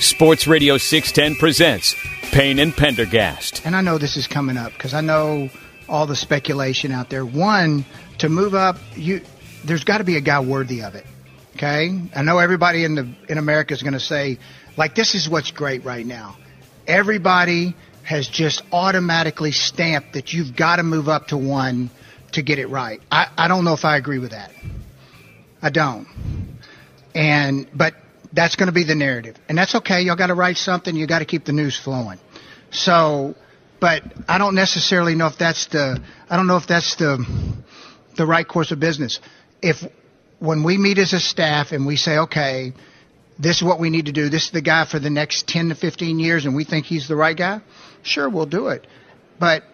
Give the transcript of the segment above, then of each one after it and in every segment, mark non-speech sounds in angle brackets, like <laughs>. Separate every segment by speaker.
Speaker 1: Sports Radio 610 presents Payne and Pendergast.
Speaker 2: And I know this is coming up because I know all the speculation out there. One, to move up, you there's got to be a guy worthy of it. Okay, I know everybody in the in America is going to say, like, this is what's great right now. Everybody has just automatically stamped that you've got to move up to one to get it right. I, I don't know if I agree with that. I don't. And but that's going to be the narrative, and that's okay. Y'all got to write something. You got to keep the news flowing. So, but I don't necessarily know if that's the I don't know if that's the the right course of business. If when we meet as a staff and we say, okay, this is what we need to do. This is the guy for the next 10 to 15 years, and we think he's the right guy. Sure, we'll do it. But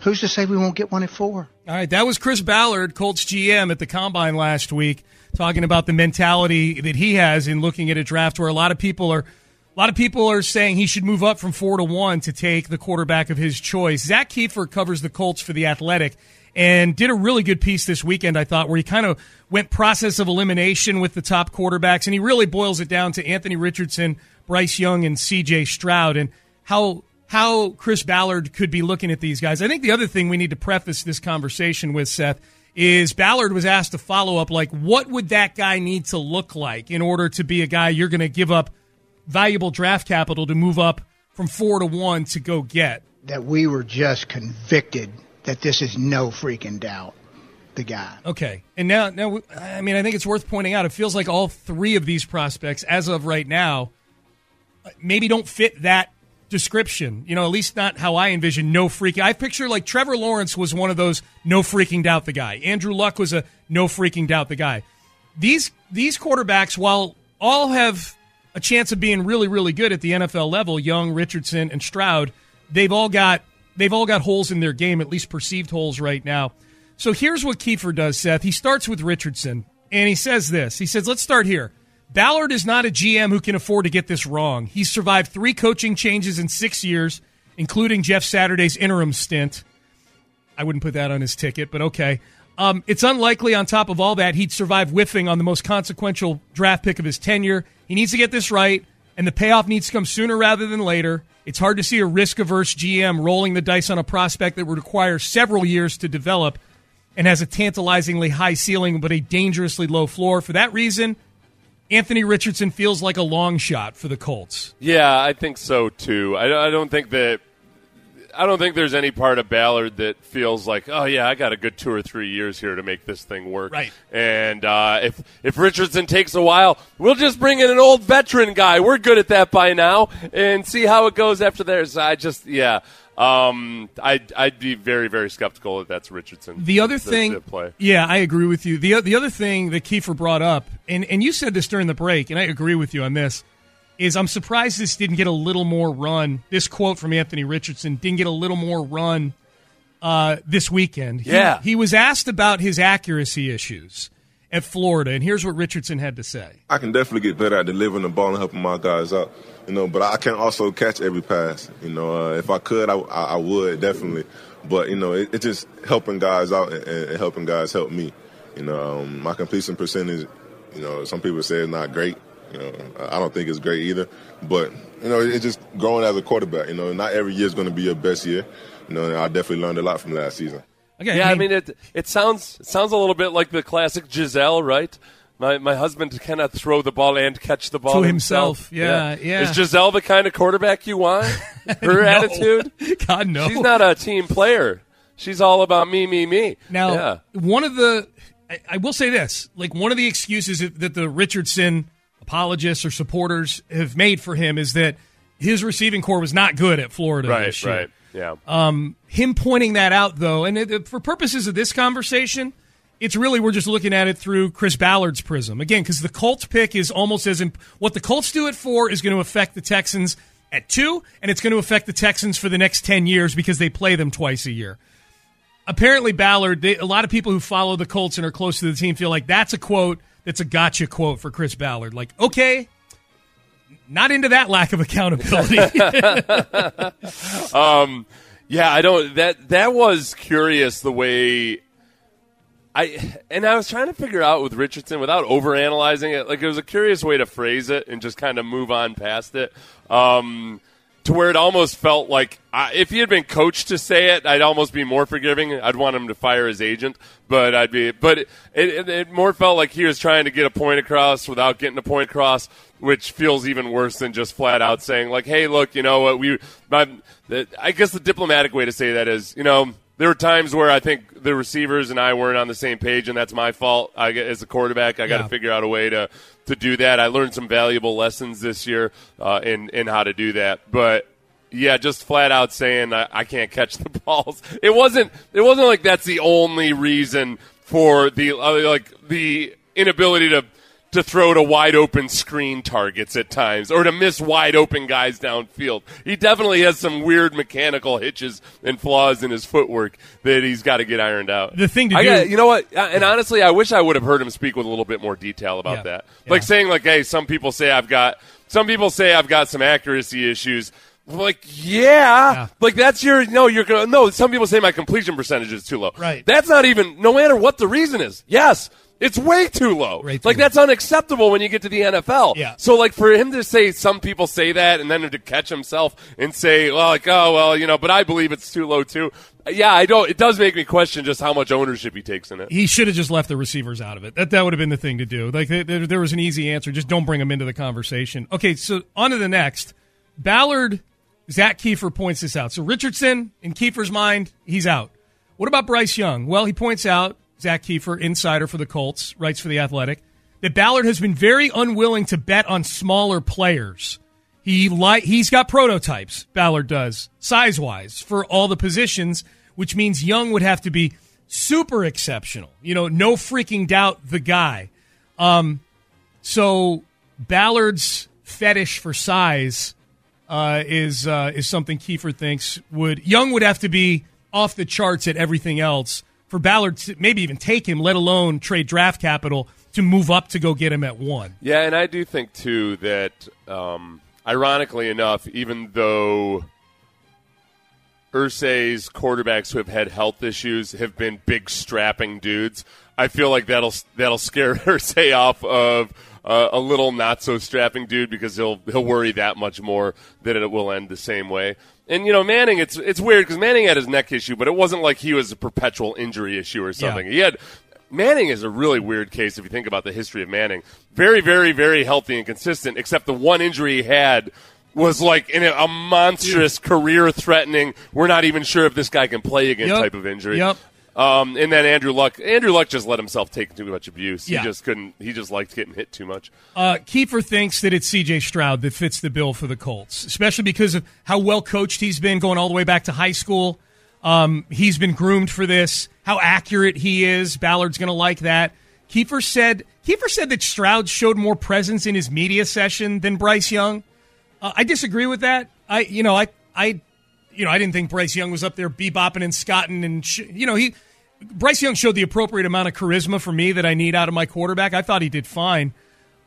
Speaker 2: who's to say we won't get one at four?
Speaker 3: All right, that was Chris Ballard, Colts GM at the Combine last week, talking about the mentality that he has in looking at a draft where a lot of people are. A lot of people are saying he should move up from four to one to take the quarterback of his choice. Zak Keefer covers the Colts for the Athletic and did a really good piece this weekend, I thought, where he kind of went process of elimination with the top quarterbacks, and he really boils it down to Anthony Richardson, Bryce Young, and C.J. Stroud, and how how Chris Ballard could be looking at these guys. I think the other thing we need to preface this conversation with, Seth, is Ballard was asked to follow up, like, what would that guy need to look like in order to be a guy you're going to give up valuable draft capital to move up from four to one to go get?
Speaker 2: That we were just convicted that this is no freaking doubt the guy.
Speaker 3: Okay, and now, now, I mean, I think it's worth pointing out. It feels like all three of these prospects, as of right now, maybe don't fit that description. You know, at least not how I envision no freaking. I picture like Trevor Lawrence was one of those no freaking doubt the guy. Andrew Luck was a no freaking doubt the guy. These these quarterbacks, while all have a chance of being really really good at the NFL level, Young, Richardson, and Stroud, they've all got they've all got holes in their game, at least perceived holes right now. So here's what Keefer does, Seth. He starts with Richardson, and he says this. He says, let's start here. Ballard is not a GM who can afford to get this wrong. He's survived three coaching changes in six years, including Jeff Saturday's interim stint. I wouldn't put that on his ticket, but okay. Um, it's unlikely, on top of all that, he'd survive whiffing on the most consequential draft pick of his tenure. He needs to get this right, and the payoff needs to come sooner rather than later. It's hard to see a risk averse GM rolling the dice on a prospect that would require several years to develop and has a tantalizingly high ceiling but a dangerously low floor. For that reason, Anthony Richardson feels like a long shot for the Colts.
Speaker 4: Yeah, I think so too. I, I don't think that. I don't think there's any part of Ballard that feels like, oh yeah, I got a good two or three years here to make this thing work.
Speaker 3: Right.
Speaker 4: And uh, if if Richardson takes a while, we'll just bring in an old veteran guy. We're good at that by now, and see how it goes after there. So I just yeah. Um, I'd, I'd be very, very skeptical that that's Richardson.
Speaker 3: The other thing,
Speaker 4: play.
Speaker 3: yeah, I agree with you. the The other thing that Keefer brought up, and and you said this during the break, and I agree with you on this, is I'm surprised this didn't get a little more run. This quote from Anthony Richardson didn't get a little more run uh, this weekend. He,
Speaker 4: Yeah.
Speaker 3: he was asked about his accuracy issues at Florida, and here's what Richardson had to say.
Speaker 5: I can definitely get better at delivering the ball and helping my guys out. You know, but I can also catch every pass. You know, uh, if I could, I, I, would definitely. But you know, it, it's just helping guys out and, and helping guys help me. You know, um, my completion percentage. You know, some people say it's not great. You know, I don't think it's great either. But you know, it's just growing as a quarterback. You know, not every year is going to be your best year. You know, I definitely learned a lot from last season.
Speaker 4: Yeah, I mean it. It sounds it sounds a little bit like the classic Gisele, right? My my husband cannot throw the ball and catch the ball
Speaker 3: To himself. Yeah, yeah.
Speaker 4: Is Gisele the kind of quarterback you want? <laughs> Her
Speaker 3: No.
Speaker 4: attitude. <laughs>
Speaker 3: God no,
Speaker 4: She's not a team player. She's all about me, me, me.
Speaker 3: Now,
Speaker 4: yeah.
Speaker 3: one of the, I, I will say this, like one of the excuses that the Richardson apologists or supporters have made for him is that his receiving corps was not good at Florida
Speaker 4: right,
Speaker 3: this year.
Speaker 4: right, yeah.
Speaker 3: Um, him pointing that out, though, and it, for purposes of this conversation, it's really we're just looking at it through Chris Ballard's prism again because the Colts pick is almost as imp- what the Colts do it for is going to affect the Texans at two, and it's going to affect the Texans for the next 10 years because they play them twice a year. Apparently, Ballard, they, a lot of people who follow the Colts and are close to the team feel like that's a quote that's a gotcha quote for Chris Ballard. Like, okay, not into that lack of accountability. <laughs>
Speaker 4: um, yeah, I don't. That that was curious the way I and I was trying to figure out with Richardson without overanalyzing it. Like it was a curious way to phrase it and just kind of move on past it. Um, to where it almost felt like uh, if he had been coached to say it, I'd almost be more forgiving. I'd want him to fire his agent, but I'd be. But it, it, it more felt like he was trying to get a point across without getting a point across, which feels even worse than just flat out saying like, "Hey, look, you know what we." My, I guess the diplomatic way to say that is, you know, there were times where I think the receivers and I weren't on the same page, and that's my fault. I, as a quarterback, I got to yeah. figure out a way to to do that. I learned some valuable lessons this year uh, in in how to do that, but. Yeah, just flat out saying I, I can't catch the <laughs> balls. It wasn't. It wasn't like that's the only reason for the uh, like the inability to to throw to wide open screen targets at times or to miss wide open guys downfield. He definitely has some weird mechanical hitches and flaws in his footwork that he's got to get ironed out.
Speaker 3: The thing to
Speaker 4: I
Speaker 3: do,
Speaker 4: got, you know what? And honestly, I wish I would have heard him speak with a little bit more detail about
Speaker 3: Yeah.
Speaker 4: that.
Speaker 3: Yeah.
Speaker 4: Like saying like, "Hey, some people say I've got some people say I've got some accuracy issues." Like, yeah,
Speaker 3: Yeah.
Speaker 4: like that's your no. You're gonna no. Some people say my completion percentage is too low.
Speaker 3: Right.
Speaker 4: That's not even. No matter what the reason is. Yes, it's way too low.
Speaker 3: Too
Speaker 4: like
Speaker 3: low.
Speaker 4: that's unacceptable when you get to the NFL.
Speaker 3: Yeah.
Speaker 4: So like for him to say some people say that and then to catch himself and say, well, like oh well, you know, but I believe it's too low too. Yeah, I don't. It does make me question just how much ownership he takes in it.
Speaker 3: he should have just left the receivers out of it. That that would have been the thing to do. Like there, there there was an easy answer. Just don't bring them into the conversation. Okay, so on to the next. Ballard, Zak Keefer points this out. So Richardson, in Keefer's mind, he's out. What about Bryce Young? Well, he points out Zak Keefer, insider for the Colts, writes for the Athletic, that Ballard has been very unwilling to bet on smaller players. He li- he's got prototypes. Ballard does size wise for all the positions, which means Young would have to be super exceptional. You know, no freaking doubt the guy. Um, so Ballard's fetish for size uh, is uh, is something Keefer thinks would Young would have to be off the charts at everything else for Ballard to maybe even take him, let alone trade draft capital to move up to go get him at one.
Speaker 4: Yeah, and I do think too that, um, ironically enough, even though Irsay's quarterbacks who have had health issues have been big strapping dudes, I feel like that'll that'll scare <laughs> Ursay off of uh, a little not so strapping dude because he'll he'll worry that much more that it will end the same way. And you know Manning, it's it's weird because Manning had his neck issue, but it wasn't like he was a perpetual injury issue or something. He had Manning is a really weird case if you think about the history of Manning. Very, very, very healthy and consistent, except the one injury he had was like in a, a monstrous, career-threatening. We're not even sure if this guy can play again
Speaker 3: Yep.
Speaker 4: type of injury.
Speaker 3: Yep.
Speaker 4: Um, and then Andrew Luck. Andrew Luck just let himself take too much abuse.
Speaker 3: Yeah.
Speaker 4: He just couldn't. He just liked getting hit too much.
Speaker 3: Uh, Keefer thinks that it's C.J. Stroud that fits the bill for the Colts, especially because of how well coached he's been going all the way back to high school. Um, he's been groomed for this. How accurate he is. Ballard's going to like that. Keefer said. Keefer said that Stroud showed more presence in his media session than Bryce Young. Uh, I disagree with that. I, you know, I, I, you know, I didn't think Bryce Young was up there bebopping and scotting and, sh- you know, he. Bryce Young showed the appropriate amount of charisma for me that I need out of my quarterback. I thought he did fine.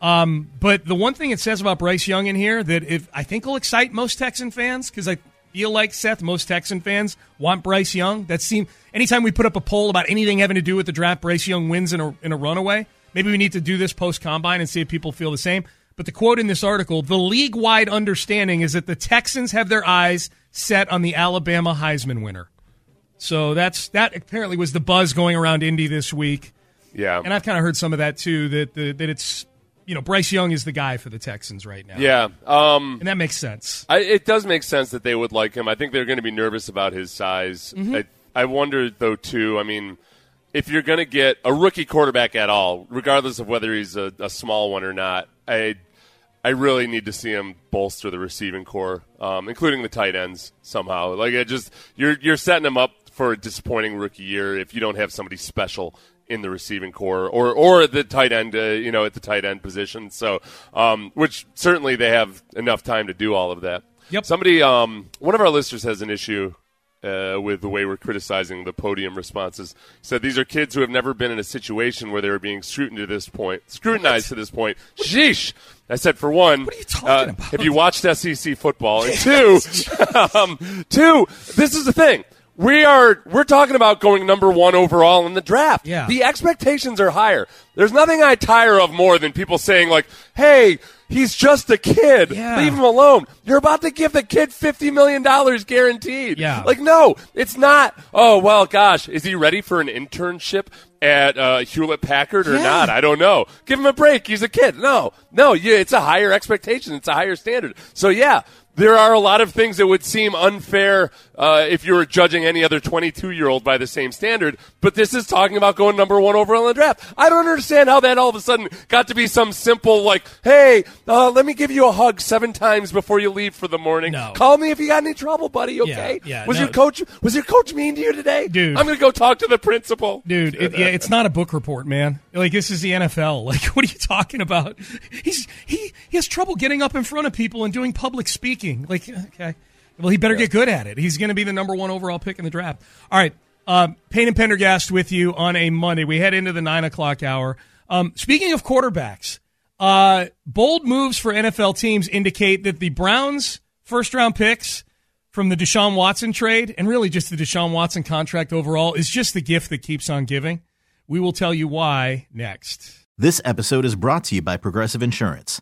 Speaker 3: Um, but the one thing it says about Bryce Young in here that if I think will excite most Texan fans because I feel like Seth, most Texan fans want Bryce Young. That seem anytime we put up a poll about anything having to do with the draft, Bryce Young wins in a in a runaway. Maybe we need to do this post combine and see if people feel the same. But the quote in this article: the league wide understanding is that the Texans have their eyes set on the Alabama Heisman winner. So that's that apparently was the buzz going around Indy this week.
Speaker 4: Yeah.
Speaker 3: And I've kind of heard some of that too. That the, that it's you know Bryce Young is the guy for the Texans right now.
Speaker 4: yeah. Um,
Speaker 3: and that makes sense.
Speaker 4: I, it does make sense that they would like him. I think they're going to be nervous about his size.
Speaker 3: Mm-hmm.
Speaker 4: I, I wonder though too. I mean, if you're going to get a rookie quarterback at all, regardless of whether he's a, a small one or not, I I really need to see him bolster the receiving corps, um, including the tight ends somehow. Like it just you're you're setting him up for a disappointing rookie year if you don't have somebody special in the receiving corps or or the tight end, uh, you know, at the tight end position. So, um, which certainly they have enough time to do all of that.
Speaker 3: Yep.
Speaker 4: Somebody, um, one of our listeners has an issue uh, with the way we're criticizing the podium responses. He said these are kids who have never been in a situation where they were being scrutinized to this point, scrutinized to this point. Sheesh. I said, for one,
Speaker 3: What are you talking
Speaker 4: uh,
Speaker 3: about?
Speaker 4: have you watched SEC football? And <laughs> two, <laughs> um, two, this is the thing. We are we're talking about going number one overall in the draft.
Speaker 3: Yeah.
Speaker 4: The expectations are higher. There's nothing I tire of more than people saying like, "Hey, he's just a kid.
Speaker 3: Yeah.
Speaker 4: Leave him alone." You're about to give the kid fifty million dollars guaranteed.
Speaker 3: Yeah.
Speaker 4: Like, no, it's not. Oh well, gosh, is he ready for an internship at uh, Hewlett Packard or
Speaker 3: Yeah.
Speaker 4: not? I don't know. Give him a break. He's a kid. No, no, yeah, it's a higher expectation. It's a higher standard. So yeah. There are a lot of things that would seem unfair uh, if you were judging any other 22 year old by the same standard, but this is talking about going number one overall in the draft. I don't understand how that all of a sudden got to be some simple, like, hey, uh, let me give you a hug seven times before you leave for the morning.
Speaker 3: No.
Speaker 4: Call me if you got any trouble, buddy, okay?
Speaker 3: yeah,
Speaker 4: was
Speaker 3: no.
Speaker 4: your coach was your coach mean to you today?
Speaker 3: Dude.
Speaker 4: I'm going to go talk to the principal.
Speaker 3: Dude, it, yeah, it's not a book report, man. Like this is the NFL. <laughs> Like, what are you talking about? He's he he has trouble getting up in front of people and doing public speaking. Like, okay, well, he better get good at it. He's going to be the number one overall pick in the draft. All right, um, Payne and Pendergast with you on a Monday. We head into the nine o'clock hour. Um, speaking of quarterbacks, uh, bold moves for NFL teams indicate that the Browns' first round picks from the Deshaun Watson trade, and really just the Deshaun Watson contract overall, is just the gift that keeps on giving. We will tell you why next.
Speaker 6: This episode is brought to you by Progressive Insurance.